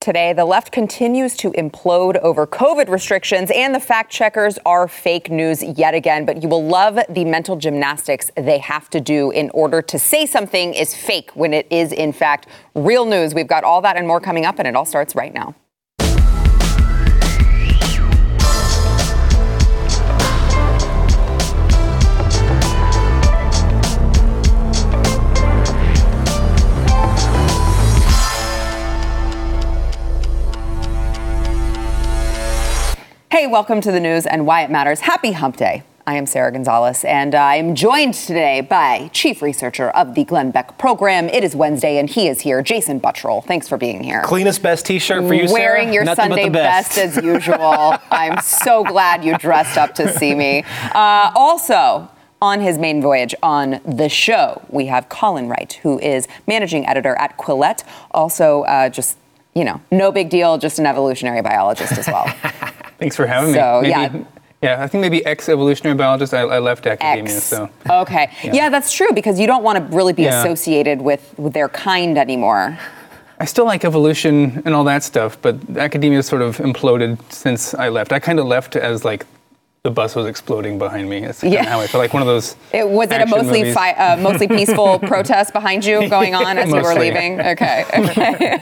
Today, the left continues to implode over COVID restrictions, and the fact checkers are fake news yet again. But you will love the mental gymnastics they have to do in order to say something is fake when it is, in fact, real news. We've got all that and more coming up, and it all starts right now. Hey, welcome to the news and why it matters. Happy Hump Day. I am Sarah Gonzalez, and I am joined today by Chief Researcher of the Glenn Beck Program. It is Wednesday, and he is here, Jason Buttrill. Thanks for being here. Cleanest best T-shirt for you, Wearing Sarah. your Nothing Sunday best. best. as usual. I'm so glad you dressed up to see me. Uh, also. On his main voyage on the show, we have Colin Wright, who is managing editor at Quillette. Also, uh, just, you know, no big deal, just an evolutionary biologist as well. Thanks for having So, me. yeah. Maybe, yeah, I think maybe ex-evolutionary biologist. I, I left academia, X. so Okay. Yeah. that's true because you don't want to really be Yeah. associated with, with their kind anymore. I still like evolution and all that stuff, but academia sort of imploded since I left. I kind of left as like the bus was exploding behind me. It's kind Yeah. of how I feel like one of those. It, was it a mostly fi- uh, mostly peaceful protest behind you going on as you were leaving? Okay. Okay.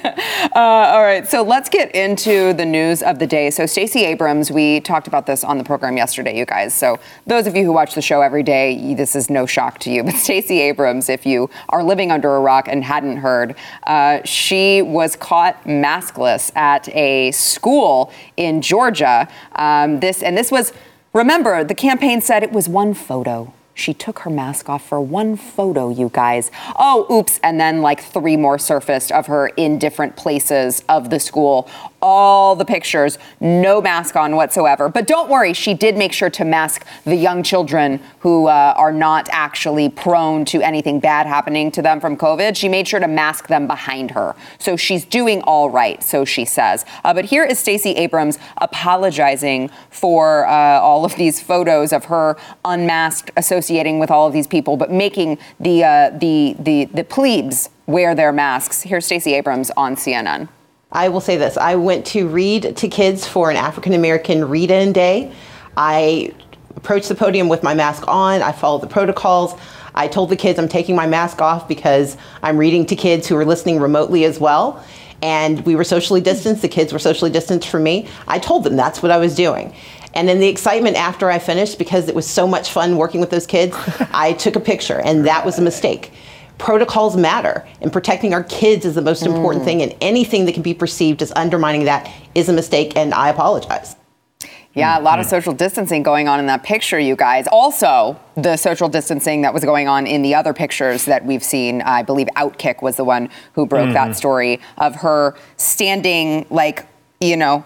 uh, all right. So let's get into the news of the day. So Stacey Abrams, we talked about this on the program yesterday, you guys. So those of you who watch the show every day, this is no shock to you. But Stacey Abrams, if you are living under a rock and hadn't heard, uh, she was caught maskless at a school in Georgia. Um, this and this was. Remember, the campaign said it was one photo. She took her mask off for one photo, you guys. Oh, oops. And then, like, three more surfaced of her in different places of the school. All the pictures, no mask on whatsoever. But don't worry, she did make sure to mask the young children who uh, are not actually prone to anything bad happening to them from COVID. She made sure to mask them behind her. So she's doing all right, so she says. Uh, but here is Stacey Abrams apologizing for uh, all of these photos of her unmasked, associating with all of these people, but making the uh, the the the plebes wear their masks. Here's Stacey Abrams on CNN. I will say this I went to read to kids for an African American read in day. I approached the podium with my mask on, I followed the protocols. I told the kids I'm taking my mask off because I'm reading to kids who are listening remotely as well. And we were socially distanced, the kids were socially distanced from me. I told them that's what I was doing. And in the excitement after I finished, because it was so much fun working with those kids, I took a picture, and that was a mistake protocols matter and protecting our kids is the most important mm. thing and anything that can be perceived as undermining that is a mistake and i apologize Yeah, a lot of mm. social distancing going on in that picture, you guys. Also, the social distancing that was going on in the other pictures that we've seen. I believe Outkick was the one who broke that mm-hmm. story of her standing, like, you know,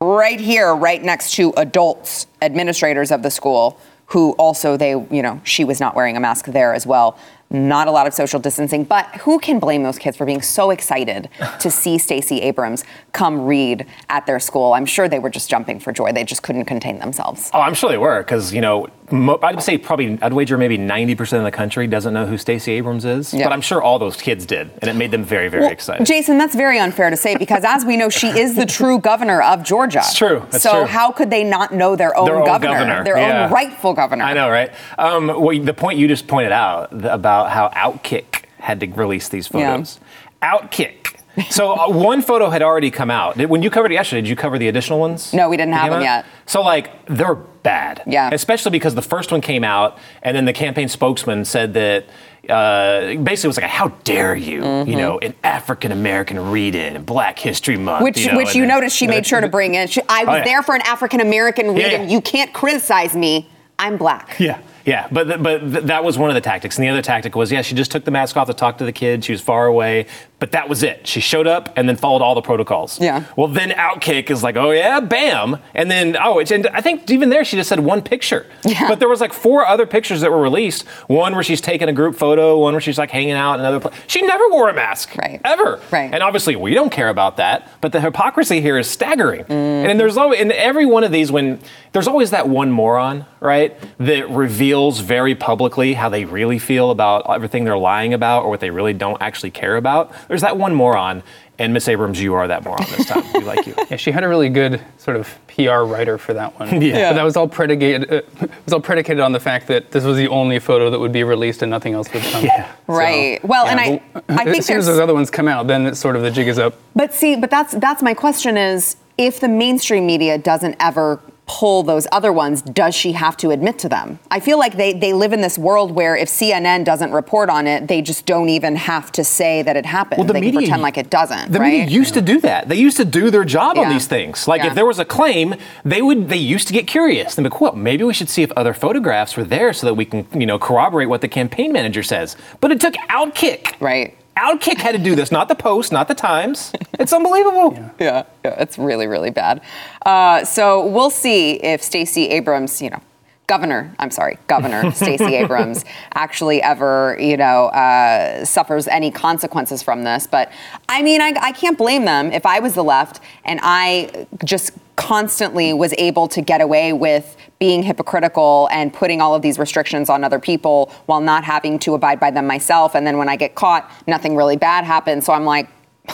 right here, right next to adults, administrators of the school, who also they, you know, she was not wearing a mask there as well. Not a lot of social distancing, but who can blame those kids for being so excited to see Stacey Abrams come read at their school? I'm sure they were just jumping for joy. They just couldn't contain themselves. Oh, I'm sure they were, because you know, I'd say probably I'd wager maybe 90% of the country doesn't know who Stacey Abrams is, Yeah. but I'm sure all those kids did, and it made them very, very Well, excited. Jason, that's very unfair to say because, as we know, she is the true governor of Georgia. It's true. That's so true. how could they not know their own, Their own governor, governor, their yeah. own rightful governor? I know, right? Um, well, the point you just pointed out about how Outkick had to release these Yeah. photos. Outkick. So uh, one photo had already come out. When you covered it yesterday, did you cover the additional ones? No, we didn't have them out? yet. So like they're bad. Yeah. Especially because the first one came out, and then the campaign spokesman said that. Uh, basically, it was like, "How dare you? You know, an African American read-in in Black History Month." Mm-hmm. Which, you know, which you then- noticed she made sure to bring in. She, I was Oh, yeah. there for an African American reading. yeah. You can't criticize me. I'm black. Yeah, yeah, but th- but th- that was one of the tactics, and the other tactic was yeah, she just took the mask off to talk to the kids. She was far away, But that was it. She showed up and then followed all the protocols. Yeah. Well, then Outkick is like, oh yeah, bam, and then oh, it's, and I think even there she just said one picture. Yeah. But there was like four other pictures that were released. One where she's taking a group photo. One where she's like hanging out. in Another. Pla- she never wore a mask. Right. Ever. Right. And obviously we don't care about that. But the hypocrisy here is staggering. Mm-hmm. And there's always in every one of these when there's always that one moron, right, that reveals very publicly how they really feel about everything they're lying about or what they really don't actually care about. There's that one moron. And Miss Abrams, you are that moron this time. we like you. Yeah, she had a really good sort of PR writer for that one. Yeah. But that was all predicated. Uh, it was all predicated on the fact that this was the only photo that would be released and nothing else would come. Yeah. Right. Well, and I, I think as soon as those other ones come out, then it's sort of the jig is up. But see, but that's that's my question is if the mainstream media doesn't ever pull those other ones, does she have to admit to them? I feel like they, they live in this world where if CNN doesn't report on it, they just don't even have to say that it happened. Well, the they media- can pretend like it doesn't, The right? media used to do that. They used to do their job on these things. Like Yeah. if there was a claim, they would they used to get curious. They'd be like, well, maybe we should see if other photographs were there so that we can, you know, corroborate what the campaign manager says. But it took Outkick. right. Outkick had to do this, not the Post, not the Times. It's unbelievable. Yeah, yeah, it's really, really bad. Uh, so we'll see if Stacey Abrams, you know, Governor, I'm sorry, Governor Stacey Abrams actually ever, you know, uh, suffers any consequences from this. But I mean, I, I can't blame them if I was the left and I just constantly was able to get away with being hypocritical and putting all of these restrictions on other people while not having to abide by them myself. And then when I get caught, nothing really bad happens. So I'm like,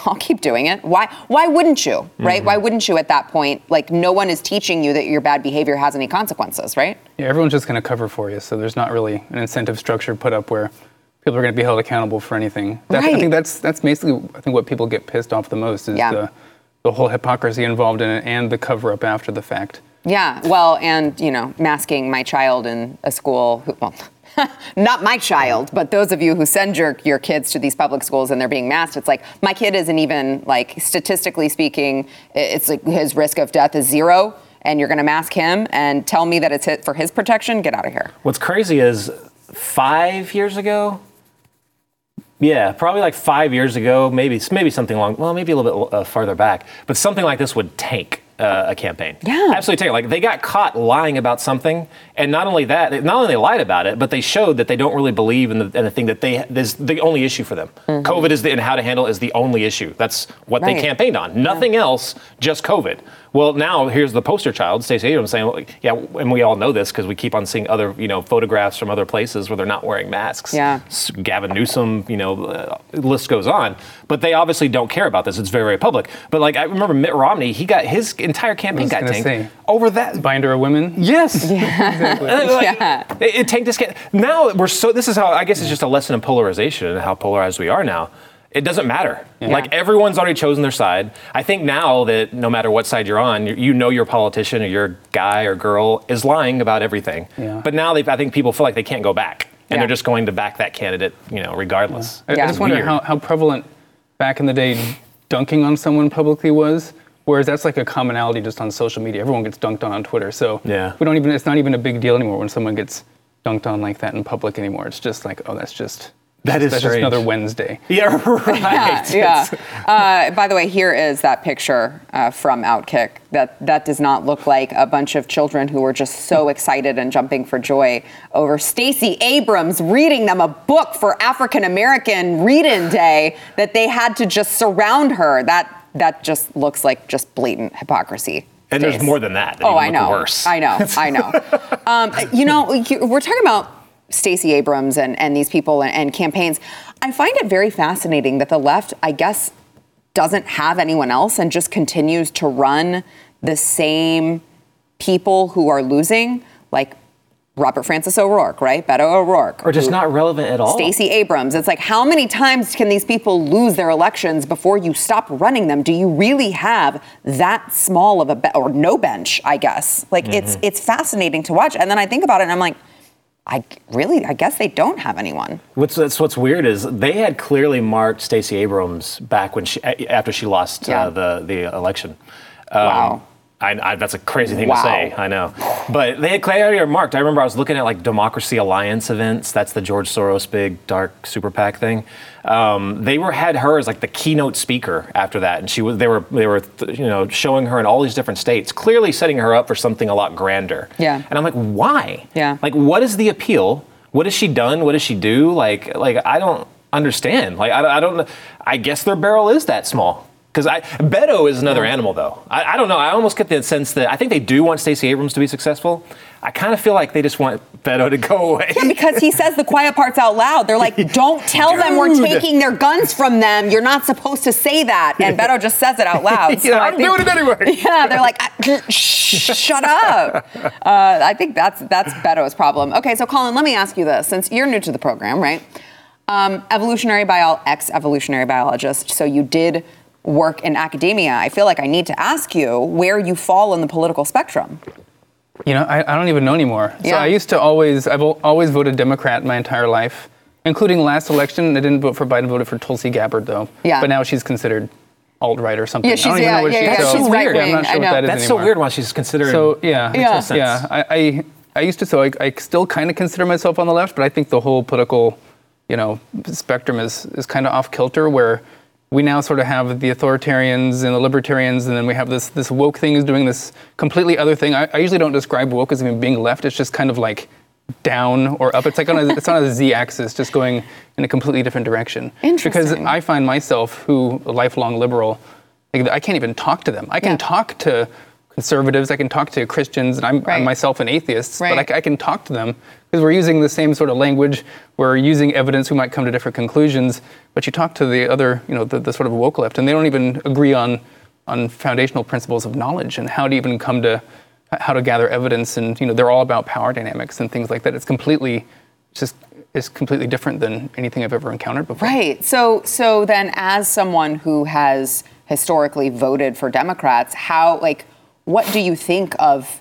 I'll keep doing it. Why? Why wouldn't you? Right? Mm-hmm. Why wouldn't you at that point? Like, no one is teaching you that your bad behavior has any consequences, right? Yeah, everyone's just going to cover for you, so there's not really an incentive structure put up where people are going to be held accountable for anything. That's, I think that's that's basically I think what people get pissed off the most is Yeah. the the whole hypocrisy involved in it and the cover up after the fact. Yeah. Well, and you know, masking my child in a school. Who, well, not my child, but those of you who send your your kids to these public schools and they're being masked. It's like my kid isn't even like statistically speaking, it's like his risk of death is zero. And you're going to mask him and tell me that it's for his protection? Get out of here. What's crazy is five years ago. Yeah, probably like five years ago, maybe maybe something long, well, maybe a little bit uh, farther back, but something like this would tank uh, a campaign. Yeah. absolutely tank. Like they got caught lying about something, and not only that, not only they lied about it, but they showed that they don't really believe in the, in the thing that they is the only issue for them. COVID is the and how to handle it is the only issue. That's what Right. they campaigned on. Nothing else, just COVID. Well, now here's the poster child, Stacey Abrams, saying, well, "Yeah," and we all know this because we keep on seeing other, you know, photographs from other places where they're not wearing masks. Yeah. Gavin Newsom, you know, uh, list goes on. But they obviously don't care about this. It's very, very public. But like I remember Mitt Romney, he got his entire campaign was got tanked say. over that. Binder of women. Yes. Yeah. Like, Yeah. It, it tanked this. ca- Now we're so. This is how I guess it's just a lesson in polarization and how polarized we are now. It doesn't matter. Like everyone's already chosen their side. I think now that no matter what side you're on, you, you know your politician or your guy or girl is lying about everything. Yeah. But now they, I think people feel like they can't go back, and Yeah. they're just going to back that candidate, you know, regardless. I, I Yeah. just wonder Weird. how, how prevalent back in the day dunking on someone publicly was. Whereas that's like a commonality just on social media. Everyone gets dunked on on Twitter. So Yeah. we don't even, it's not even a big deal anymore when someone gets dunked on like that in public anymore. It's just like, oh, that's just, That is just another Wednesday. Yeah, right. Yeah. Uh, by the way, here is that picture uh, from Outkick. That that does not look like a bunch of children who were just so excited and jumping for joy over Stacey Abrams reading them a book for African American Read-In Day that they had to just surround her. That that just looks like just blatant hypocrisy. And there's more than that. that Oh, even I know. Worse. I know. I know. um, you know, we're talking about Stacey Abrams and, and these people and, and campaigns. I find it very fascinating that the left, I guess, doesn't have anyone else and just continues to run the same people who are losing, like Robert Francis O'Rourke, right? Beto O'Rourke. Or just not relevant at all. Stacey Abrams. It's like, how many times can these people lose their elections before you stop running them? Do you really have that small of a be- or no bench? I guess. Like it's mm-hmm. it's fascinating to watch. And then I think about it, and I'm like, I really, I guess they don't have anyone. What's that's what's weird is they had clearly marked Stacey Abrams back when she after she lost Yeah. uh, the the election. Um, Wow. I, I, that's a crazy thing Wow. to say. I know, but they had clearly marked. I remember I was looking at like Democracy Alliance events. That's the George Soros big dark super PAC thing. Um, they were had her as like the keynote speaker after that, and she was. They were they were you know showing her in all these different states, clearly setting her up for something a lot grander. Yeah. And I'm like, why? Yeah. Like, what is the appeal? What has she done? What does she do? Like, like I don't understand. Like, I, I don't. I guess their barrel is that small. Because I Beto is another animal, though. I, I don't know. I almost get the sense that I think they do want Stacey Abrams to be successful. I kind of feel like they just want Beto to go away. Yeah, because he says the quiet parts out loud. They're like, don't tell them we're taking their guns from them. You're not supposed to say that. And Beto just says it out loud. So Yeah, I'm think- doing it anyway. Yeah, they're like, "Ah, shh, shut up. Uh, I think that's that's Beto's problem. Okay, so Colin, let me ask you this: since you're new to the program, right? Um, evolutionary bio, ex-evolutionary biologist. So you did work in academia. I feel like I need to ask you where you fall in the political spectrum. You know, I, I don't even know anymore. Yeah. So I used to always, I've always voted Democrat my entire life, including last election. I didn't vote for Biden, voted for Tulsi Gabbard though. Yeah. But now she's considered alt-right or something. Yeah, I she's- don't even yeah, know what yeah, she yeah, so- she's Yeah, I'm not I sure know. what that is That's so weird why she's considered. So yeah, Yeah. makes yeah. I, I I used to so I, I still kind of consider myself on the left, but I think the whole political, you know, spectrum is is kind of off kilter where we now sort of have the authoritarians and the libertarians, and then we have this this woke thing is doing this completely other thing. I, I usually don't describe woke as even being left. It's just kind of like down or up. It's like on a, it's on a z-axis, just going in a completely different direction. Interesting. Because I find myself, who a lifelong liberal, like, I can't even talk to them. I can Yeah. talk to conservatives, I can talk to Christians, and I'm, Right. I'm myself an atheist, Right. but I can talk to them because we're using the same sort of language. We're using evidence. We might come to different conclusions, but you talk to the other, you know, the, the sort of woke left, and they don't even agree on on foundational principles of knowledge and how to even come to how to gather evidence. And you know, they're all about power dynamics and things like that. It's completely, it's just, it's completely different than anything I've ever encountered before. Right. So so then as someone who has historically voted for Democrats, how like what do you think of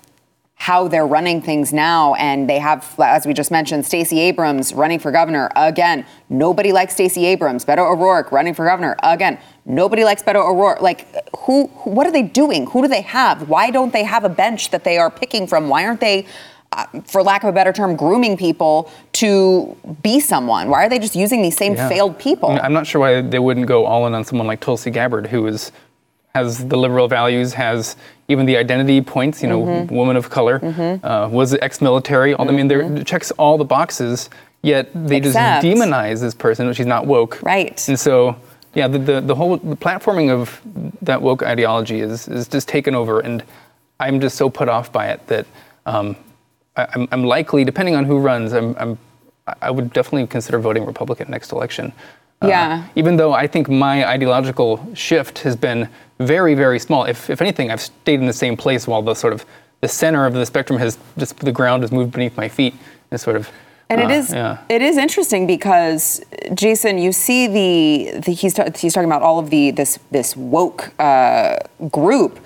how they're running things now and they have as we just mentioned Stacey Abrams running for governor again. Nobody likes Stacey Abrams. Beto O'Rourke running for governor again. Nobody likes Beto O'Rourke. Like who what are they doing? Who do they have? Why don't they have a bench that they are picking from? Why aren't they uh, for lack of a better term, grooming people to be someone? Why are they just using these same Yeah. failed people? I'm not sure why they wouldn't go all in on someone like Tulsi Gabbard, who is has the liberal values, has even the identity points. You know, Mm-hmm. woman of color, uh, was ex-military. All I mean, there checks all the boxes. Yet they Except- just demonize this person. She's not woke. Right. And so, yeah, the the, the whole the platforming of that woke ideology is is just taken over, and I'm just so put off by it that. Um, I- I'm, I'm likely, depending on who runs, I'm, I'm, I would definitely consider voting Republican next election. Uh, Yeah. even though I think my ideological shift has been very, very small. If, if anything, I've stayed in the same place while the sort of the center of the spectrum has just the ground has moved beneath my feet. And sort of. And it uh, is Yeah. it is interesting because Jason, you see the, the he's ta- he's talking about all of the this this woke uh, group.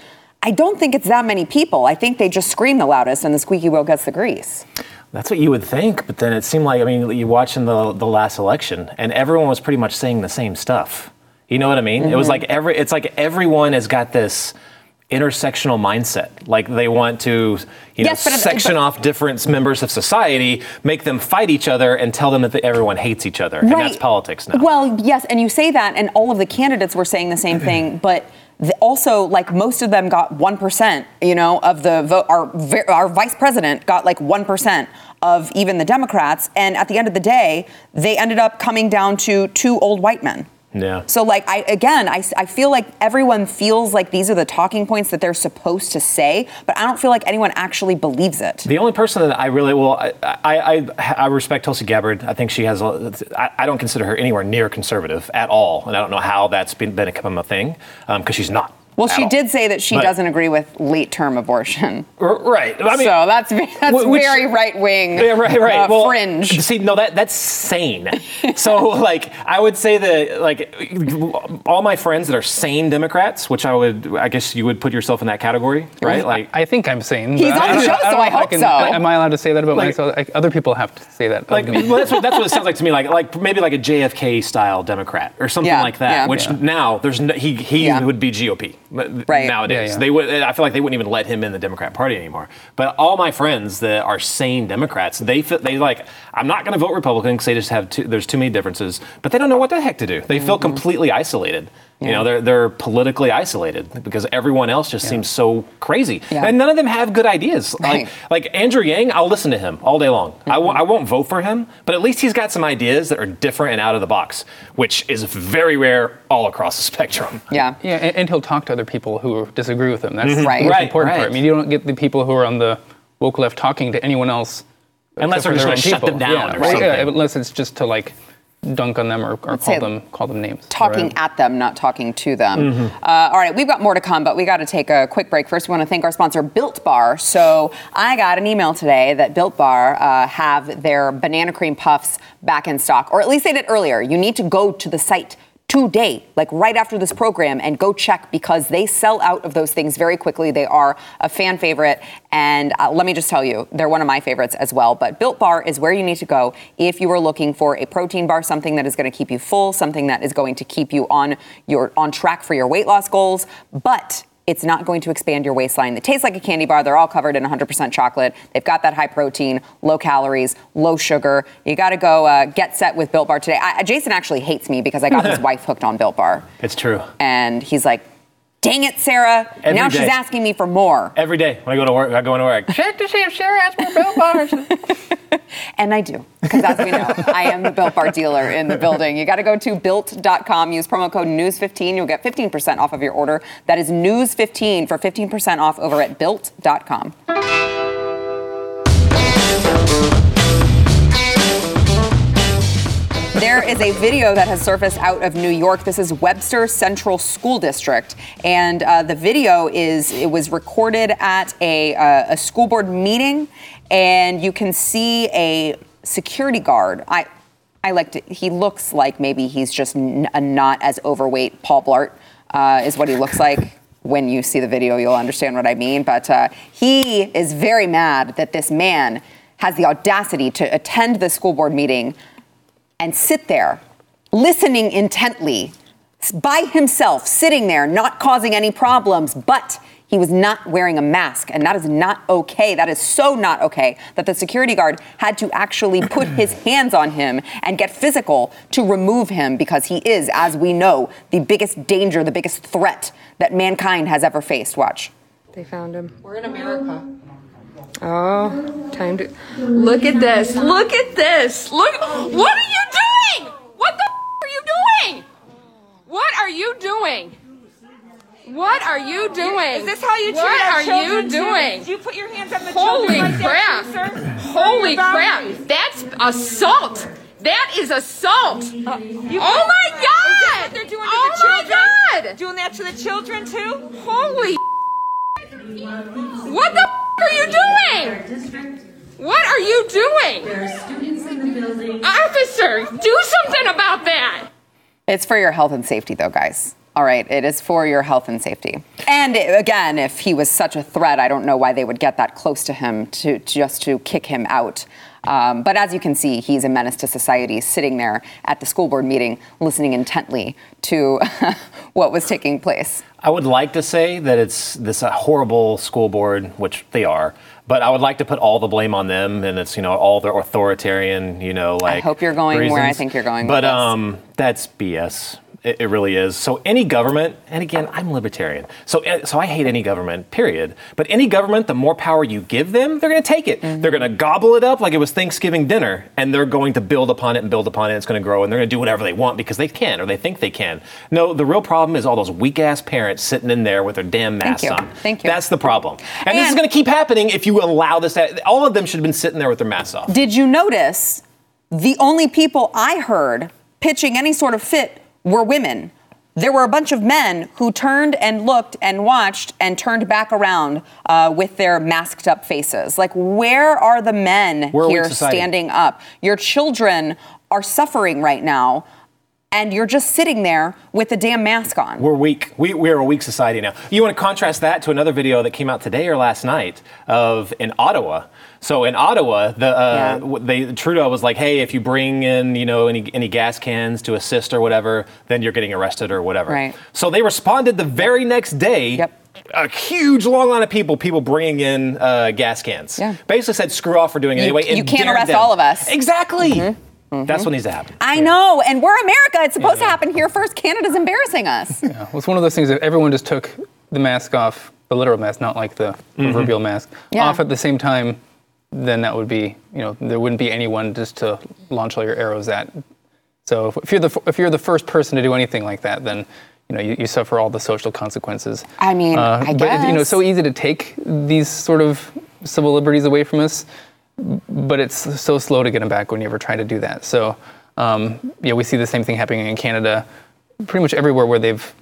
I don't think it's that many people. I think they just scream the loudest, and the squeaky wheel gets the grease. That's what you would think, but then it seemed like I mean, you watching the the last election, and everyone was pretty much saying the same stuff. You know what I mean? It was mm-hmm. like every it's like everyone has got this intersectional mindset. Like they want to, you Yes, know, section but- off different members of society, make them fight each other, and tell them that the, everyone hates each other. And that's politics now. Well, yes, and you say that, and all of the candidates were saying the same thing, but also, like most of them got one percent, you know, of the vote. Our our vice president got like one percent of even the Democrats, and at the end of the day, they ended up coming down to two old white men. Yeah. So, like, I again, I, I feel like everyone feels like these are the talking points that they're supposed to say, but I don't feel like anyone actually believes it. The only person that I really well, I I, I, I respect Tulsi Gabbard. I think she has. A, I, I don't consider her anywhere near conservative at all, and I don't know how that's been, been become a thing um, because she's not. Well, she all. did say that she But- doesn't agree with late-term abortion. R- Right. I mean, so that's that's which- very right wing. Yeah, right, right. Uh, well, fringe. See, no, that that's sane. so, like, I would say that, like, all my friends that are sane Democrats, which I would, I guess you would put yourself in that category, right? Like, I think I'm sane. He's on I the show, I don't so I if hope can- so. Am I allowed to say that about Like- myself? Like, other people have to say that. like, me. well, that's what that's what it sounds like to me. Like, like maybe like a JFK style Democrat or something Yeah, like that. yeah. Which Yeah. now there's no, he he Yeah. would be GOP. Right. nowadays. Yeah, yeah. They would. I feel like they wouldn't even let him in the Democrat Party anymore. But all my friends that are sane Democrats, they feel, they like I'm not going to vote Republican because they just have too, there's too many differences. But they don't know what the heck to do. They feel completely isolated. You know, they're they're politically isolated because everyone else just seems so crazy, Yeah. and none of them have good ideas. Right. Like like Andrew Yang, I'll listen to him all day long. I w- I won't vote for him, but at least he's got some ideas that are different and out of the box, which is very rare all across the spectrum. Yeah. Yeah, and, and he'll talk to other people who disagree with him. That's Right. the most Mm-hmm. Right, important part. right. I mean, you don't get the people who are on the woke left talking to anyone else. Unless except they're just gonna own shut them down Yeah, or right, yeah, unless it's just to like dunk on them or, or call them call them names. talking Right. at them, not talking to them. Mm-hmm. Uh, all right, we've got more to come, but we got to take a quick break. First, we want to thank our sponsor, Built Bar. So I got an email today that Built Bar uh, have their banana cream puffs back in stock, or at least they did earlier. You need to go to the site today, like right after this program, and go check because they sell out of those things very quickly. They are a fan favorite, and uh, let me just tell you, they're one of my favorites as well. But Built Bar is where you need to go if you are looking for a protein bar, something that is going to keep you full, something that is going to keep you on your on track for your weight loss goals, but it's not going to expand your waistline. They taste like a candy bar. They're all covered in 100% chocolate. They've got that high protein, low calories, low sugar. You got to go uh, get set with Built Bar today. I, Jason actually hates me because I got his wife hooked on Built Bar. It's true. And he's like, dang it, Sarah. Every now day. she's asking me for more. Every day when I go to work, I go into work. Check to see if Sarah has more Built bars. And I do, because as we know, I am the Built Bar dealer in the building. You got to go to built.com, use promo code NEWS15. You'll get 15% off of your order. That is NEWS15 for 15% off over at built.com. There is a video that has surfaced out of New York. This is Webster Central School District, and uh, the video is it was recorded at a, uh, a school board meeting, and you can see a security guard. I I like to, he looks like maybe he's just n- not as overweight Paul Blart uh, is what he looks like. When you see the video, you'll understand what I mean. But uh, he is very mad that this man has the audacity to attend the school board meeting and sit there listening intently by himself, sitting there, not causing any problems, but he was not wearing a mask, and that is not okay. That is so not okay that the security guard had to actually put his hands on him and get physical to remove him because he is, as we know, the biggest danger, the biggest threat that mankind has ever faced. Watch. They found him. We're in America. Oh, time to look at this. Look at this. Look. What are you doing? What the f- are you doing? What are you doing? What are you doing? Is this how you treat What our are children, you too? doing? Do you put your hands on the Holy children like crap! that, too, sir? Holy your crap! boundaries? That's assault. That is assault. Uh, you- oh my Is this God! what they're doing to oh the children? my God! Doing that to the children too? Holy What the f- are you doing? What are you doing? Officer, do something about that. It's for your health and safety, though, guys. All right, it is for your health and safety. And again, if he was such a threat, I don't know why they would get that close to him to just to kick him out. Um, but as you can see, he's a menace to society, sitting there at the school board meeting, listening intently to what was taking place. I would like to say that it's this uh, horrible school board, which they are, but I would like to put all the blame on them, and it's you know all their authoritarian, you know, like. I hope you're going where I think you're going with But this. um, that's BS. It, it really is. So any government, and again, I'm libertarian, so eh, so I hate any government. Period. But any government, the more power you give them, they're going to take it. Mm-hmm. They're going to gobble it up like it was Thanksgiving dinner, and they're going to build upon it and build upon it. It's going to grow, and they're going to do whatever they want because they can or they think they can. No, the real problem is all those weak ass parents sitting in there with their damn masks you. on. Thank you. That's the problem. And, this is going to keep happening if you allow this. To, all of them should have been sitting there with their masks off. Did you notice the only people I heard pitching any sort of fit were women? There were a bunch of men who turned and looked and watched and turned back around uh, with their masked up faces. Like, where are the men weak here standing up? Your children are suffering right now. and you're just sitting there with a damn mask on. We're weak. We, we're a weak society now. You want to contrast that to another video that came out today or last night of in Ottawa. So in Ottawa, the uh, Yeah. they, Trudeau was like, "Hey, if you bring in, you know, any any gas cans to assist or whatever, then you're getting arrested or whatever." Right. So they responded the very next day. Yep. A huge long line of people, people bringing in uh, gas cans. Yeah. Basically said, "Screw off for doing it You- anyway." and you can't arrest them. all of us. Exactly. That's what needs to happen. I know, and we're America. It's supposed to happen here first. Canada's embarrassing us. Yeah, Well, it's one of those things that everyone just took the mask off, the literal mask, not like the proverbial mask, Yeah. off at the same time. Then that would be, you know, there wouldn't be anyone just to launch all your arrows at. So if- if you're the if you're the first person to do anything like that, then you know you, you suffer all the social consequences. I mean, I but it- you know, it's so easy to take these sort of civil liberties away from us, but it's so slow to get them back when you ever try to do that. So um, yeah, we see the same thing happening in Canada, pretty much everywhere where they've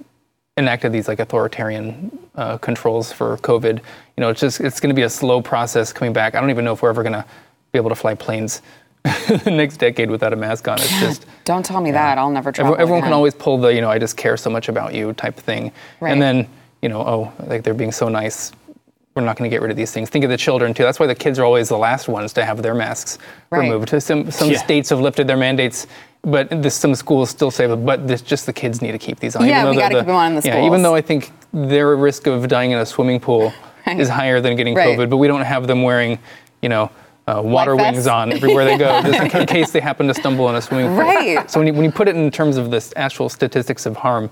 enacted these like authoritarian uh, controls for COVID. You know, it's just it's going to be a slow process coming back. I don't even know if we're ever going to be able to fly planes the next decade without a mask on. It's just Don't tell me that. I'll never travel. everyone, everyone can always pull the you know I just care so much about you type thing, Right. and then you know oh like they're being so nice. We're not going to get rid of these things. Think of the children too. That's why the kids are always the last ones to have their masks Right. removed. Some some Yeah. states have lifted their mandates, but this, some schools still say, but this, just the kids need to keep these on. Yeah, though we gotta keep them on in the Yeah, even though I think their risk of dying in a swimming pool Right. is higher than getting Right. COVID, but we don't have them wearing, you know. Uh, water wings on everywhere they go, just in case they happen to stumble in a swimming pool. Right. So when you, when you put it in terms of the actual statistics of harm,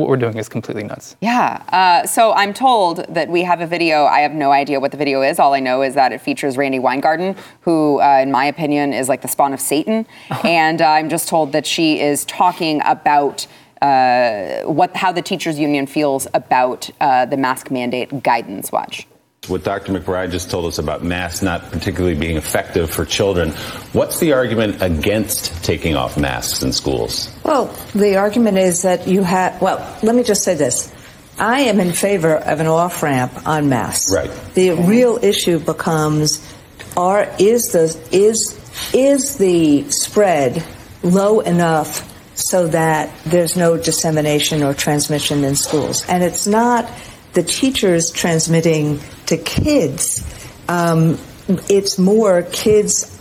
what we're doing is completely nuts. Yeah. Uh, so I'm told that we have a video. I have no idea what the video is. All I know is that it features Randi Weingarten, who, uh, in my opinion, is like the spawn of Satan. and uh, I'm just told that she is talking about. Uh, what, how the teachers union feels about uh, the mask mandate guidance. Watch. What Dr. McBride just told us about masks not particularly being effective for children, what's the argument against taking off masks in schools? Well, the argument is that you have, well, let me just say this. I am in favor of an off ramp on masks. Right. The real issue becomes are is the is is the spread low enough so that there's no dissemination or transmission in schools? And it's not the teachers transmitting to kids. Um, it's more kids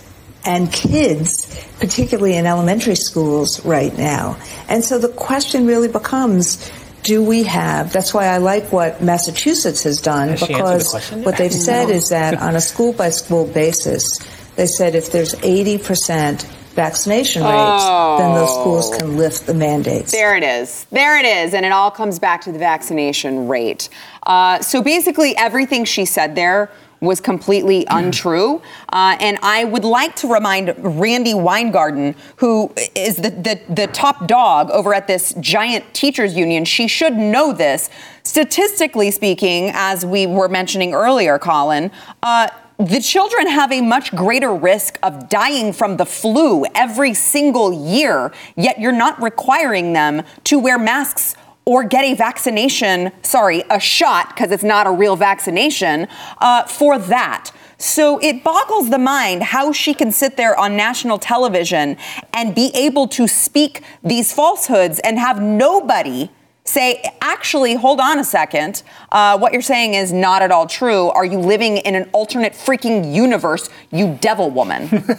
and kids, particularly in elementary schools right now. And so the question really becomes, do we have, that's why I like what Massachusetts has done, Has because what they've said is that on a school by school basis, they said if there's 80% vaccination rates, then those schools can lift the mandates. There it is. There it is. And it all comes back to the vaccination rate. Uh, so basically, everything she said there was completely untrue. Uh, and I would like to remind Randi Weingarten, who is the, the, the top dog over at this giant teachers union, she should know this. Statistically speaking, as we were mentioning earlier, Colin, uh, the children have a much greater risk of dying from the flu every single year, yet you're not requiring them to wear masks or get a vaccination, sorry, a shot, because it's not a real vaccination, uh, for that. So it boggles the mind how she can sit there on national television and be able to speak these falsehoods and have nobody say, actually, hold on a second. Uh, what you're saying is not at all true. Are you living in an alternate freaking universe, you devil woman?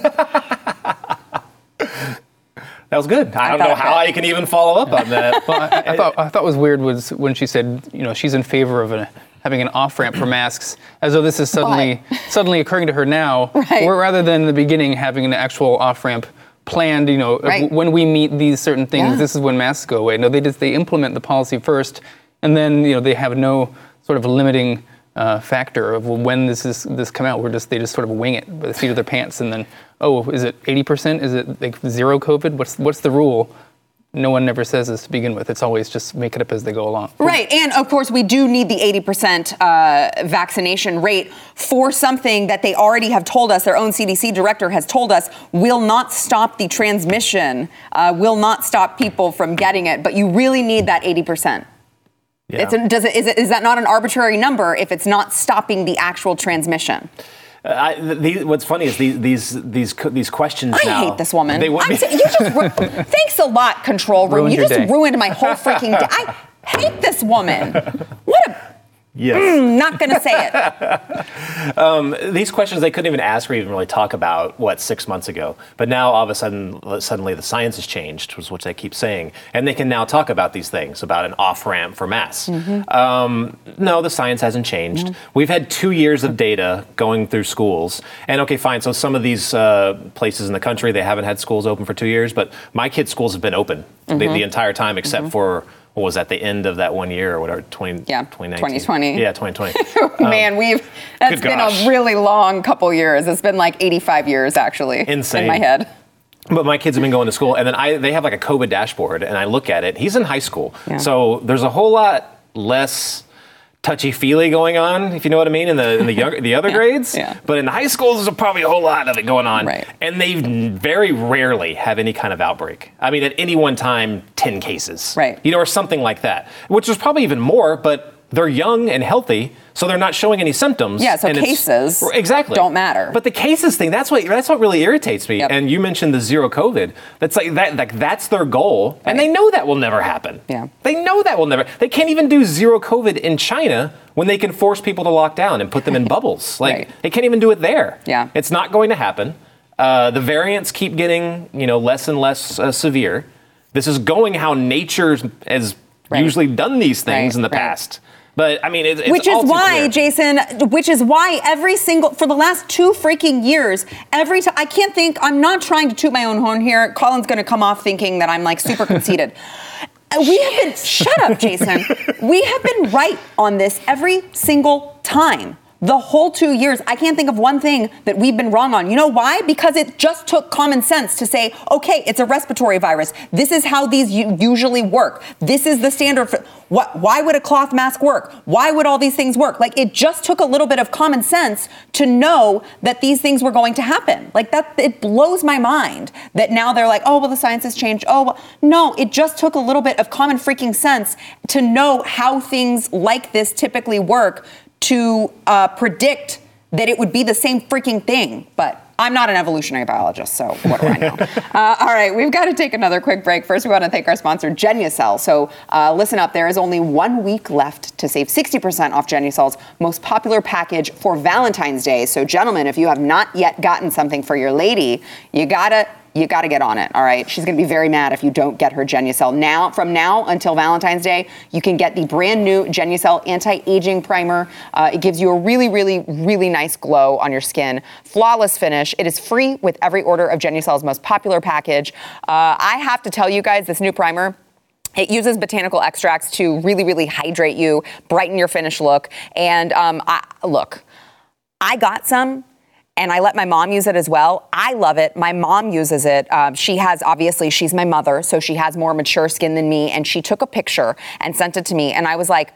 That was good. I, I don't know how. I can even follow up on that. Well, I, I thought I thought was weird was when she said, you know, she's in favor of a, having an off ramp for masks, as though this is suddenly suddenly occurring to her now, Right. or rather than in the beginning having an actual off ramp planned. You know, Right. when we meet these certain things, Yeah. this is when masks go away. No, they just they implement the policy first, and then you know they have no sort of limiting. Uh, factor of when this is this come out, we're just they just sort of wing it by the seat of their pants, and then oh, is it 80%? Is it like zero COVID? What's what's the rule? No one ever says this to begin with. It's always just make it up as they go along. Right, and of course, we do need the 80% uh, vaccination rate for something that they already have told us, their own CDC director has told us, will not stop the transmission, uh, will not stop people from getting it, but you really need that 80%. Yeah. It's a, does it, is, it, is that not an arbitrary number if it's not stopping the actual transmission? Uh, I, the, what's funny is these these these co- these questions. I now, hate this woman. They would I'm be, t- you just ru- thanks a lot, control room. Ruined you just day. ruined my whole freaking day. I hate this woman. What a yes. I'm not gonna say it. Um, these questions they couldn't even ask or even really talk about what six months ago. But now all of a sudden, suddenly the science has changed, which what they keep saying, and they can now talk about these things about an off ramp for mass. Mm-hmm. Um, no, the science hasn't changed. We've had two years of data going through schools, and okay, fine. So some of these uh, places in the country they haven't had schools open for two years, but my kids' schools have been open the, mm-hmm. the entire time except mm-hmm. for. What was that? The end of that one year or whatever? 20, Yeah, 2019. 2020. Yeah, 2020. Man, um, we've that's been gosh. a really long couple years. It's been like 85 years actually. Insane. in my head. But my kids have been going to school, and then I they have like a COVID dashboard, and I look at it. He's in high school, Yeah. so there's a whole lot less touchy feely going on, if you know what I mean, in the in the younger, the other grades. yeah. But in the high schools, there's probably a whole lot of it going on, Right. and they very rarely have any kind of outbreak. I mean, at any one time, ten cases, Right. You know, or something like that, which is probably even more, but. They're young and healthy, so they're not showing any symptoms. Yeah, so and cases exactly don't matter. But the cases thing, that's what that's what really irritates me. Yep. And you mentioned the zero COVID. That's like that like that's their goal. And they know that will never happen. Yeah. They know that will never they can't even do zero COVID in China when they can force people to lock down and put them in bubbles. Like Right. they can't even do it there. Yeah. It's not going to happen. Uh, the variants keep getting, you know, less and less uh, severe. This is going how nature has Right. usually done these things Right, in the right. past. But I mean, it's, it's which is why, clear. Jason, which is why every single, for the last two freaking years, every time, I can't think, I'm not trying to toot my own horn here. Colin's going to come off thinking that I'm like super conceited. We have been, shut up, Jason. we have been right on this every single time. The whole two years, I can't think of one thing that we've been wrong on. You know why? Because it just took common sense to say, okay, it's a respiratory virus. This is how these usually work. This is the standard for what? Why would a cloth mask work? Why would all these things work? Like it just took a little bit of common sense to know that these things were going to happen. Like that, it blows my mind that now they're like, oh well, the science has changed. Oh well, no, it just took a little bit of common freaking sense to know how things like this typically work to uh, predict that it would be the same freaking thing. But I'm not an evolutionary biologist, so what do I know? uh, all right, we've got to take another quick break. First, we want to thank our sponsor, Genucel. So uh, listen up, there is only one week left to save 60% off Genucel's most popular package for Valentine's Day. So, gentlemen, if you have not yet gotten something for your lady, you gotta you got to get on it, all right? She's going to be very mad if you don't get her Genucel. Now, from now until Valentine's Day, you can get the brand new Genucel anti-aging primer. Uh, it gives you a really, really, really nice glow on your skin. Flawless finish. It is free with every order of Genucel's most popular package. Uh, I have to tell you guys, this new primer, it uses botanical extracts to really, really hydrate you, brighten your finish look. And um, I, look, I got some and I let my mom use it as well. I love it. My mom uses it. Um, she has, obviously, she's my mother, so she has more mature skin than me. And she took a picture and sent it to me. And I was like,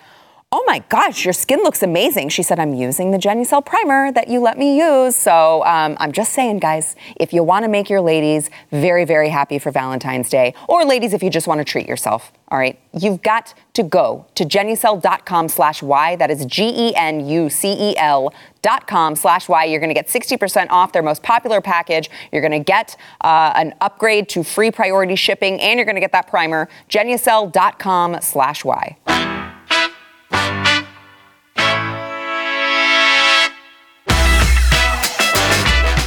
oh my gosh, your skin looks amazing. She said, I'm using the Genucel primer that you let me use. So um, I'm just saying, guys, if you want to make your ladies very, very happy for Valentine's Day, or ladies, if you just want to treat yourself, all right, you've got to go to genucel.com slash Y. That is G-E-N-U-C-E-L dot com slash Y. You're going to get 60% off their most popular package. You're going to get uh, an upgrade to free priority shipping, and you're going to get that primer. Genucel.com slash Y.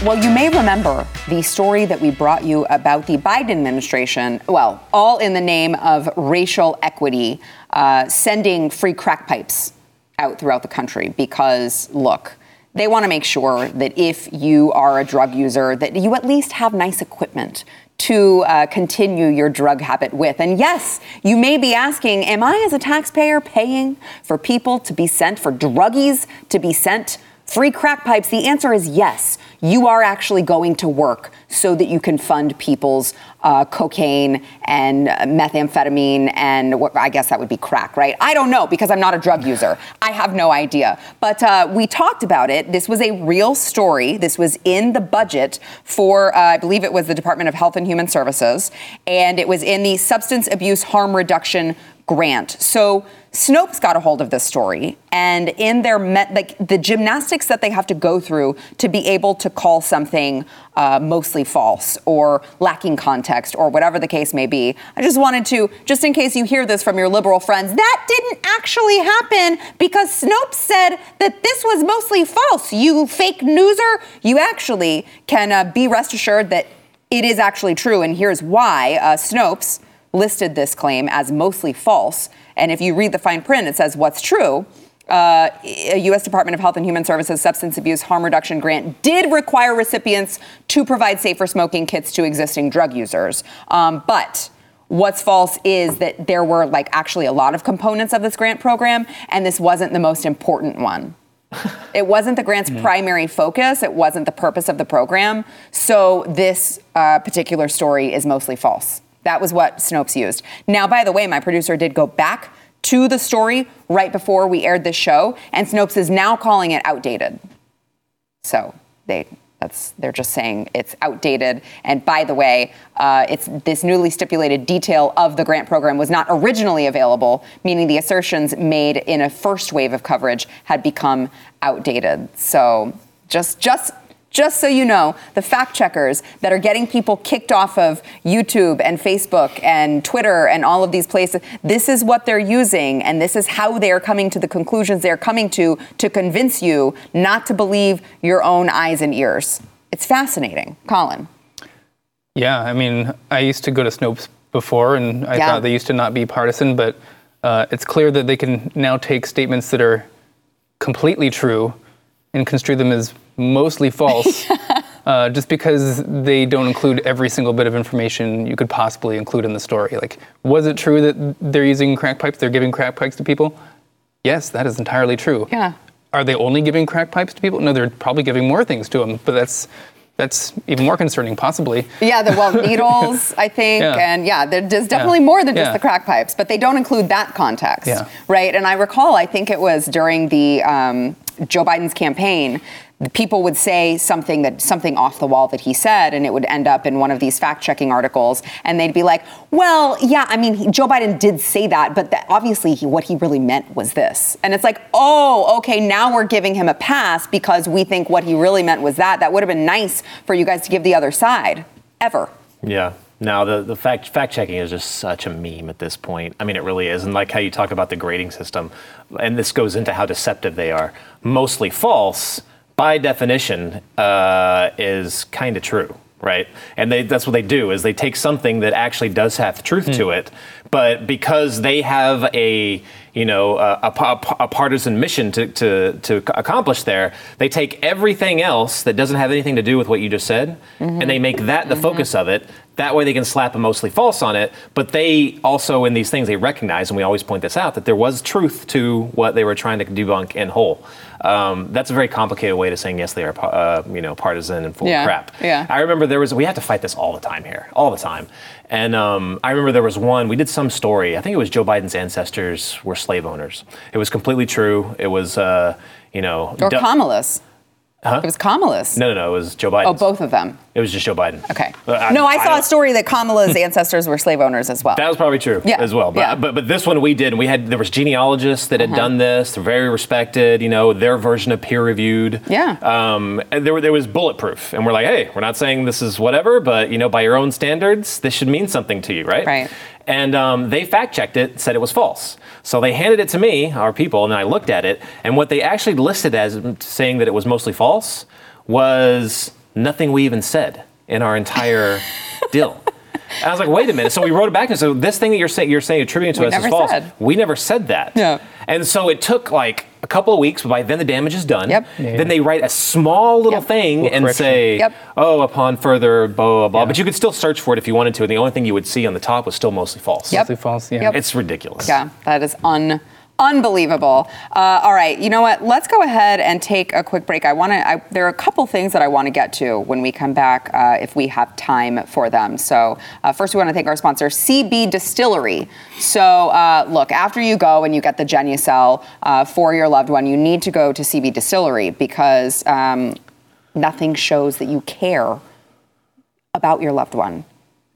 Well, you may remember the story that we brought you about the Biden administration, well, all in the name of racial equity, uh, sending free crack pipes out throughout the country because, look, they want to make sure that if you are a drug user, that you at least have nice equipment to uh, continue your drug habit with. And yes, you may be asking, am I as a taxpayer paying for people to be sent, for druggies to be sent free crack pipes? The answer is yes. You are actually going to work so that you can fund people's uh, cocaine and methamphetamine and what I guess that would be crack, right? I don't know because I'm not a drug user. I have no idea. But uh, we talked about it. This was a real story. This was in the budget for, uh, I believe it was the Department of Health and Human Services, and it was in the Substance Abuse Harm Reduction grant. So Snopes got a hold of this story, and in their met, like the gymnastics that they have to go through to be able to call something uh, mostly false or lacking context or whatever the case may be. I just wanted to, just in case you hear this from your liberal friends, that didn't actually happen because Snopes said that this was mostly false. You fake newser, you actually can uh, be rest assured that it is actually true, and here's why. Uh, Snopes listed this claim as mostly false. And if you read the fine print, it says what's true. Uh, a U.S. Department of Health and Human Services substance abuse harm reduction grant did require recipients to provide safer smoking kits to existing drug users. Um, but what's false is that there were like actually a lot of components of this grant program, and this wasn't the most important one. it wasn't the grant's primary focus. It wasn't the purpose of the program. So this uh, particular story is mostly false. That was what Snopes used. Now, by the way, my producer did go back to the story right before we aired this show, and Snopes is now calling it outdated. So they that's they're just saying it's outdated. And by the way, uh, it's this newly stipulated detail of the grant program was not originally available, meaning the assertions made in a first wave of coverage had become outdated. So just just just so you know, the fact checkers that are getting people kicked off of YouTube and Facebook and Twitter and all of these places, this is what they're using, and this is how they're coming to the conclusions they're coming to to convince you not to believe your own eyes and ears. It's fascinating. Colin. Yeah, I mean, I used to go to Snopes before, and I Yeah. thought they used to not be partisan, but uh, it's clear that they can now take statements that are completely true and construe them as mostly false. Uh, just because they don't include every single bit of information you could possibly include in the story. Like, was it true that they're using crack pipes? They're giving crack pipes to people? Yes, that is entirely true. Yeah. Are they only giving crack pipes to people? No, they're probably giving more things to them, but that's that's even more concerning, possibly. Yeah, the well needles, I think, Yeah. and yeah, there's definitely more than just Yeah. the crack pipes, but they don't include that context, Yeah. right? And I recall, I think it was during the um, Joe Biden's campaign. People would say something that something off the wall that he said, and it would end up in one of these fact-checking articles, and they'd be like, "Well, yeah, I mean, he, Joe Biden did say that, but obviously, he, what he really meant was this." And it's like, "Oh, okay, now we're giving him a pass because we think what he really meant was that." That would have been nice for you guys to give the other side, ever. Yeah. Now the, the fact fact checking is just such a meme at this point. I mean, it really is, and like how you talk about the grading system, and this goes into how deceptive they are. Mostly false, by definition, uh, is kind of true, right? And they, that's what they do is they take something that actually does have truth to hmm. it, but because they have a you know a, a, a partisan mission to, to to accomplish there, they take everything else that doesn't have anything to do with what you just said, and they mm-hmm. make that the mm-hmm. focus of it. That way they can slap a mostly false on it, but they also in these things they recognize, and we always point this out, that there was truth to what they were trying to debunk in whole. Um, that's a very complicated way to saying yes, they are uh, you know partisan and full Yeah, of crap. yeah. I remember there was we had to fight this all the time here, all the time. And um, I remember there was one we did some story. I think it was Joe Biden's ancestors were slave owners. It was completely true. It was uh, you know Or du- Kamala's. It was Kamala's. No, no, no. It was Joe Biden. Oh, both of them. It was just Joe Biden. Okay. Uh, no, I saw don't- a story that Kamala's ancestors were slave owners as well. That was probably true Yeah, as well. But, yeah. but but this one we did, and we had there was genealogists that had Uh-huh. done this. They're very respected. You know, their version of peer reviewed. Yeah. Um, and there were- there was bulletproof, and we're like, hey, we're not saying this is whatever, but you know, by your own standards, this should mean something to you, right? Right. And um, they fact checked it, said it was false. So they handed it to me, our people, and I looked at it, and what they actually listed as saying that it was mostly false was nothing we even said in our entire deal. And I was like, wait a minute. So we wrote it back and so this thing that you're saying you're saying attributing to We us is false. said. We never said that. Yeah. And so it took like a couple of weeks, but by then the damage is done. Yep. Then they write a small little Yep. thing Little and correction. say, Yep. oh, upon further blah blah blah. Yeah. But you could still search for it if you wanted to, and the only thing you would see on the top was still mostly false. Yep. Mostly false. Yeah. Yep. It's ridiculous. Yeah, that is un. Unbelievable. Uh, all right, you know what? Let's go ahead and take a quick break. I want to. There are a couple things that I want to get to when we come back, uh, if we have time for them. So uh, first, we want to thank our sponsor, CB Distillery. So uh, look, after you go and you get the Genucel uh, for your loved one, you need to go to CB Distillery because um, nothing shows that you care about your loved one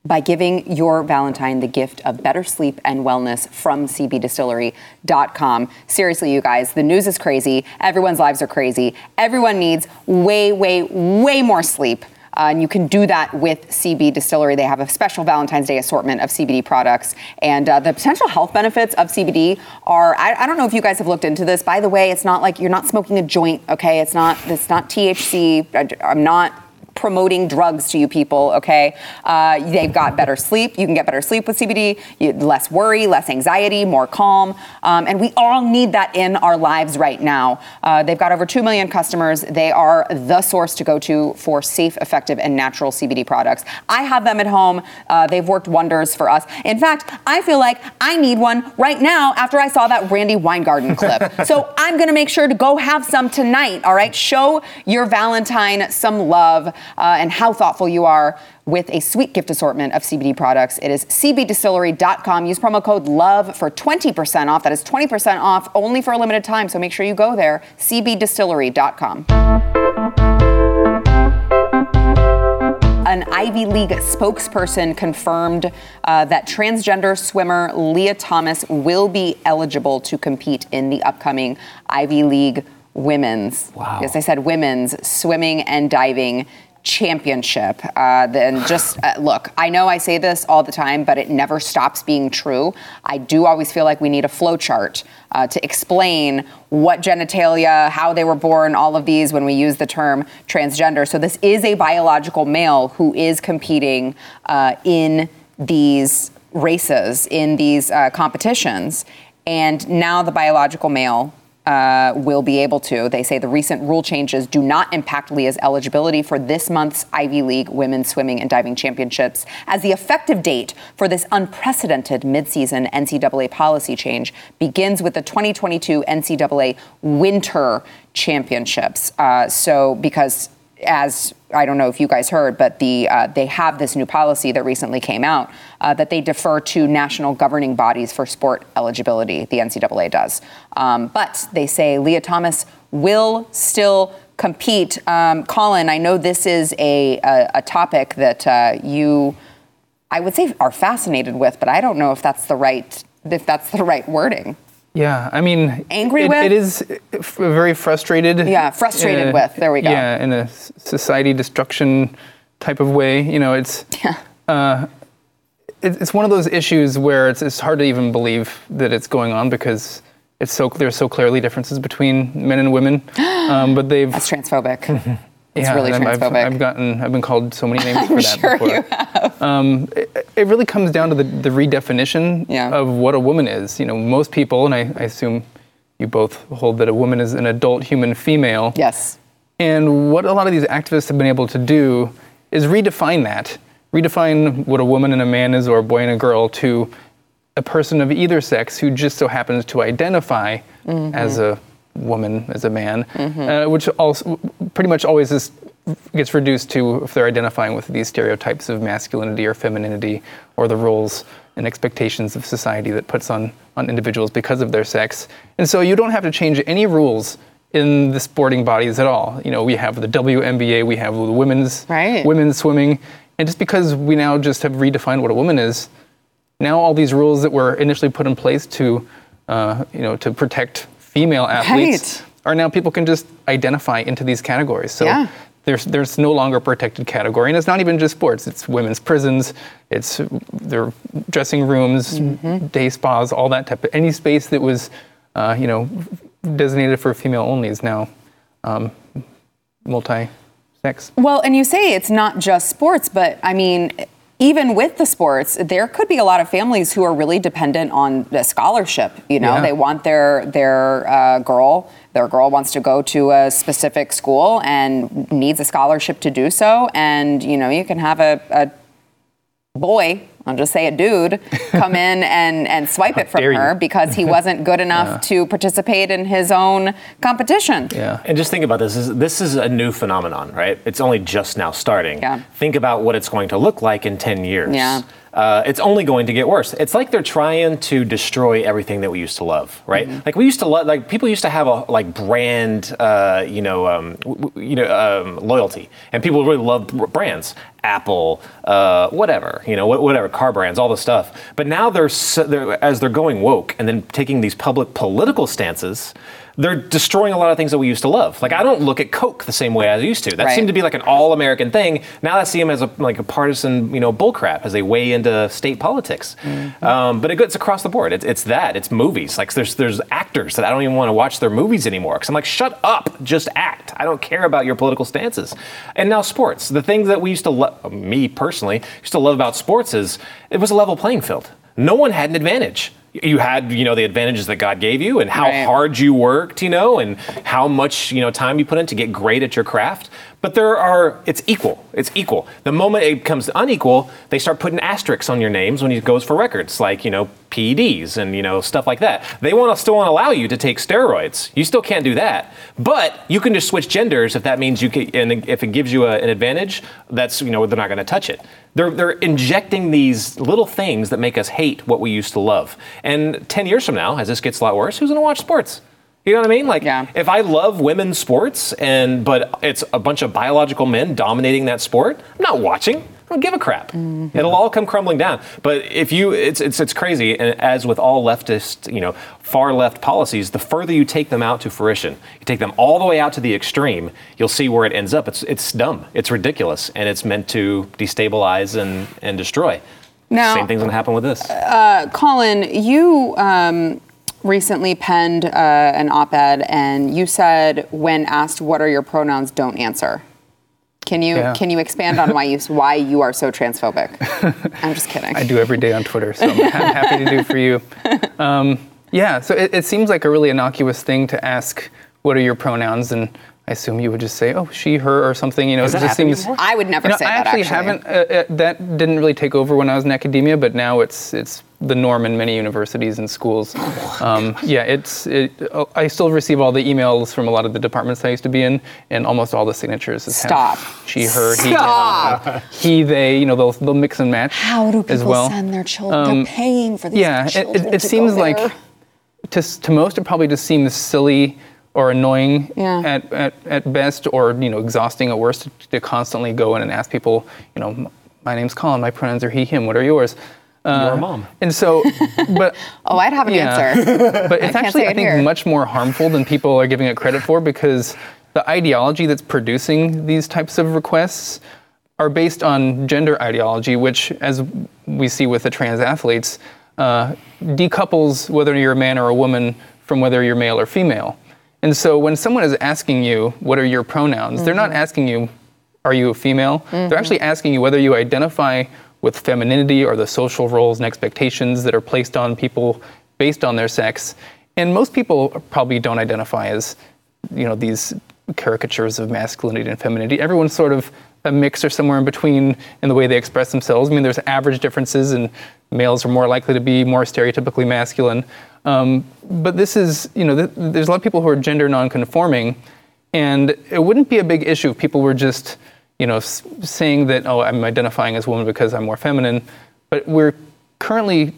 by giving your Valentine the gift of better sleep and wellness from cbdistillery.com. Seriously, you guys, the news is crazy. Everyone's lives are crazy. Everyone needs way, way, way more sleep. Uh, and you can do that with CB Distillery. They have a special Valentine's Day assortment of CBD products. And uh, the potential health benefits of CBD are I, I, don't know if you guys have looked into this. By the way, it's not like you're not smoking a joint, okay? It's not, it's not THC. I, I'm not promoting drugs to you people, okay? Uh, they've got better sleep. You can get better sleep with CBD, you, less worry, less anxiety, more calm. Um, and we all need that in our lives right now. Uh, they've got over 2 million customers. They are the source to go to for safe, effective, and natural CBD products. I have them at home. Uh, they've worked wonders for us. In fact, I feel like I need one right now after I saw that Randi Weingarten clip. so I'm going to make sure to go have some tonight, all right? Show your Valentine some love uh, and how thoughtful you are with a sweet gift assortment of CBD products. It is cbdistillery.com. Use promo code LOVE for 20% off. That is 20% off only for a limited time, so make sure you go there. cbdistillery.com. An Ivy League spokesperson confirmed uh, that transgender swimmer Lia Thomas will be eligible to compete in the upcoming Ivy League women's, Wow. as I said, women's swimming and diving championship. Uh, then just uh, look, I know I say this all the time, but it never stops being true. I do always feel like we need a flow chart uh, to explain what genitalia, how they were born, all of these when we use the term transgender. So this is a biological male who is competing uh, in these races, in these uh, competitions. And now the biological male uh, will be able to. They say the recent rule changes do not impact Lia's eligibility for this month's Ivy League Women's Swimming and Diving Championships, as the effective date for this unprecedented midseason NCAA policy change begins with the 2022 NCAA Winter Championships. Uh, so, because as I don't know if you guys heard, but the uh, they have this new policy that recently came out uh, that they defer to national governing bodies for sport eligibility. The NCAA does, um, but they say Lia Thomas will still compete. Um, Colin, I know this is a a, a topic that uh, you, I would say, are fascinated with, but I don't know if that's the right if that's the right wording. Yeah, I mean, Angry it, with? it is f- very frustrated. Yeah, frustrated with. There we go. Yeah, in a society destruction type of way. You know, it's Yeah. uh, it, it's one of those issues where it's, it's hard to even believe that it's going on because it's so there's so clearly differences between men and women. Um, but they've That's transphobic. It's yeah, really and I've. I've gotten I've been called so many names for that sure before. you have. Um, it, it really comes down to the, the redefinition Yeah. of what a woman is. You know, most people, and I, I assume you both hold that a woman is an adult human female. Yes. And what a lot of these activists have been able to do is redefine that, redefine what a woman and a man is, or a boy and a girl, to a person of either sex who just so happens to identify as a woman, as a man, uh, which also pretty much always is, gets reduced to if they're identifying with these stereotypes of masculinity or femininity or the roles and expectations of society that puts on, on individuals because of their sex. And so you don't have to change any rules in the sporting bodies at all. You know, we have the WNBA, we have the women's Right. women's swimming, and just because we now just have redefined what a woman is, now all these rules that were initially put in place to, uh, you know, to protect female athletes Right. are now people can just identify into these categories. So Yeah. there's there's no longer a protected category, and it's not even just sports. It's women's prisons, it's their dressing rooms, Mm-hmm. day spas, all that type of any space that was, uh, you know, designated for female only is now um, multi-sex. Well, and you say it's not just sports, but I mean, even with the sports, there could be a lot of families who are really dependent on the scholarship. You know, Yeah. they want their their uh, girl, their girl wants to go to a specific school and needs a scholarship to do so, and you know, you can have a, a boy. I'll just say a dude come in and, and swipe it from dare you. her because he wasn't good enough to participate in his own competition. Yeah. And just think about this. This is, this is a new phenomenon, right? It's only just now starting. Yeah. Think about what it's going to look like in 10 years. Yeah. Uh, it's only going to get worse. It's like they're trying to destroy everything that we used to love, right? Like we used to love, like people used to have a like brand, uh, you know, um, w- you know, um, loyalty, and people really loved brands. Apple, uh, whatever, you know, wh- whatever, car brands, all the stuff. But now they're, so, they're as they're going woke and then taking these public political stances, they're destroying a lot of things that we used to love. Like I don't look at Coke the same way I used to. That Right. seemed to be like an all-American thing. Now I see them as a like a partisan, you know, bullcrap as they weigh into state politics. Um, but it, it's across the board. It's, it's that. It's movies. Like there's there's actors that I don't even want to watch their movies anymore because I'm like, shut up, just act. I don't care about your political stances. And now sports. The things that we used to love, me personally, used to love about sports is it was a level playing field. No one had an advantage. You had, you know, the advantages that God gave you and how Right. hard you worked, you know, and how much, you know, time you put in to get great at your craft. But there are, it's equal. It's equal. The moment it becomes unequal, they start putting asterisks on your names when he goes for records, like, you know, PEDs and, you know, stuff like that. They want to still want to allow you to take steroids. You still can't do that. But you can just switch genders if that means you can, and if it gives you a, an advantage, that's, you know, they're not going to touch it. They're, they're injecting these little things that make us hate what we used to love. And 10 years from now, as this gets a lot worse, who's going to watch sports? You know what I mean? Like, Yeah. if I love women's sports and but it's a bunch of biological men dominating that sport, I'm not watching. I don't give a crap. It'll all come crumbling down. But if you, it's it's it's crazy. And as with all leftist, you know, far left policies, the further you take them out to fruition, you take them all the way out to the extreme, you'll see where it ends up. It's it's dumb. It's ridiculous, and it's meant to destabilize and and destroy. Now- Same thing's gonna happen with this. Uh, Colin, you um, recently penned uh, an op-ed, and you said, when asked what are your pronouns, don't answer. Can you Yeah. can you expand on why you why you are so transphobic? I'm just kidding. I do every day on Twitter, so I'm happy to do for you. Um, yeah, so it, it seems like a really innocuous thing to ask, what are your pronouns? And I assume you would just say, oh, she, her, or something. You know, Has it that just happened seems. before? I would never You know, say I that. actually, Actually, haven't. Uh, uh, that didn't really take over when I was in academia, but now it's it's the norm in many universities and schools. Um, yeah, it's. It, oh, I still receive all the emails from a lot of the departments I used to be in, and almost all the signatures. is Stop. She, her, he, Stop. he, they. You know, they'll they'll mix and match. How do people well. send their children? Um, They're paying for these yeah, it, children it, it to seems like to, to most it probably just seems silly or annoying Yeah. at, at, at best or you know exhausting at worst to, to constantly go in and ask people you know my name's Colin my pronouns are he him what are yours uh, Your mom. and so but oh, I'd have an Yeah. answer. but it's can't actually I think here. much more harmful than people are giving it credit for because the ideology that's producing these types of requests are based on gender ideology, which, as we see with the trans athletes, uh, decouples whether you're a man or a woman from whether you're male or female. And so when someone is asking you, what are your pronouns, they're not asking you, are you a female? They're actually asking you whether you identify with femininity or the social roles and expectations that are placed on people based on their sex. And most people probably don't identify as, you know, these caricatures of masculinity and femininity. Everyone's sort of a mix or somewhere in between in the way they express themselves. I mean, there's average differences, and males are more likely to be more stereotypically masculine. Um, but this is, you know, th- there's a lot of people who are gender nonconforming, and it wouldn't be a big issue if people were just, you know, saying that, oh, I'm identifying as a woman because I'm more feminine. But we're currently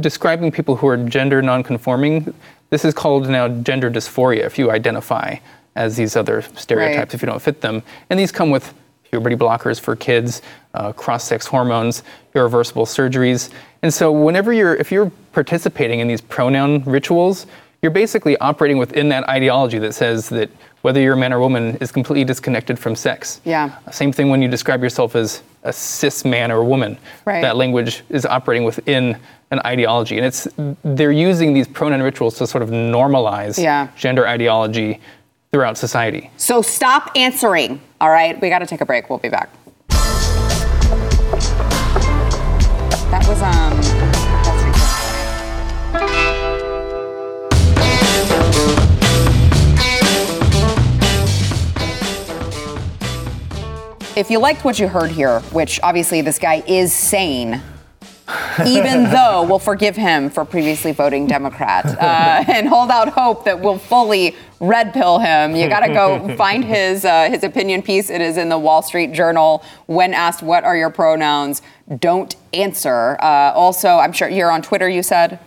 describing people who are gender nonconforming. This is called now gender dysphoria if you identify as these other stereotypes, Right. if you don't fit them. And these come with puberty blockers for kids, uh, cross-sex hormones, irreversible surgeries. And so whenever you're, if you're participating in these pronoun rituals, you're basically operating within that ideology that says that whether you're a man or woman is completely disconnected from sex. Yeah. Same thing when you describe yourself as a cis man or woman. Right. That language is operating within an ideology, and it's they're using these pronoun rituals to sort of normalize Yeah. gender ideology throughout society. So stop answering. All right, we got to take a break. We'll be back. That was um. If you liked what you heard here, which obviously this guy is sane, even though we'll forgive him for previously voting Democrat uh, and hold out hope that we'll fully red pill him. You got to go find his uh, his opinion piece. It is in the Wall Street Journal. When asked what are your pronouns, don't answer. Uh, also, I'm sure you're on Twitter. You said.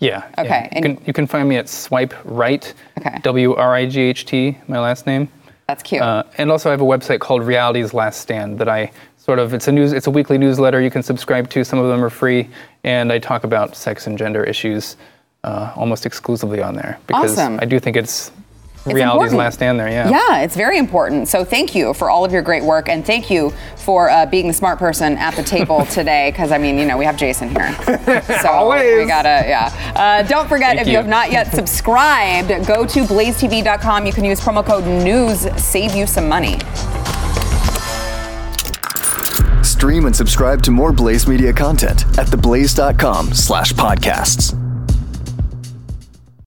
Yeah. Okay, yeah. You, can, you can find me at Swipe Right. Okay. W R I G H T, my last name. That's cute. Uh, and also, I have a website called Reality's Last Stand that I sort of it's a news it's a weekly newsletter you can subscribe to. Some of them are free, and I talk about sex and gender issues uh, almost exclusively on there because Awesome. I do think it's, It's Reality's important. Last Stand there. Yeah. Yeah, it's very important. So thank you for all of your great work, and thank you for uh, being the smart person at the table today. Because I mean, you know, we have Jason here, so Always. we gotta, yeah. Uh, don't forget Thank if you. you. have not yet subscribed, go to blazetv.com. You can use promo code News, save you some money. Stream and subscribe to more Blaze Media content at theblaze.com slash podcasts.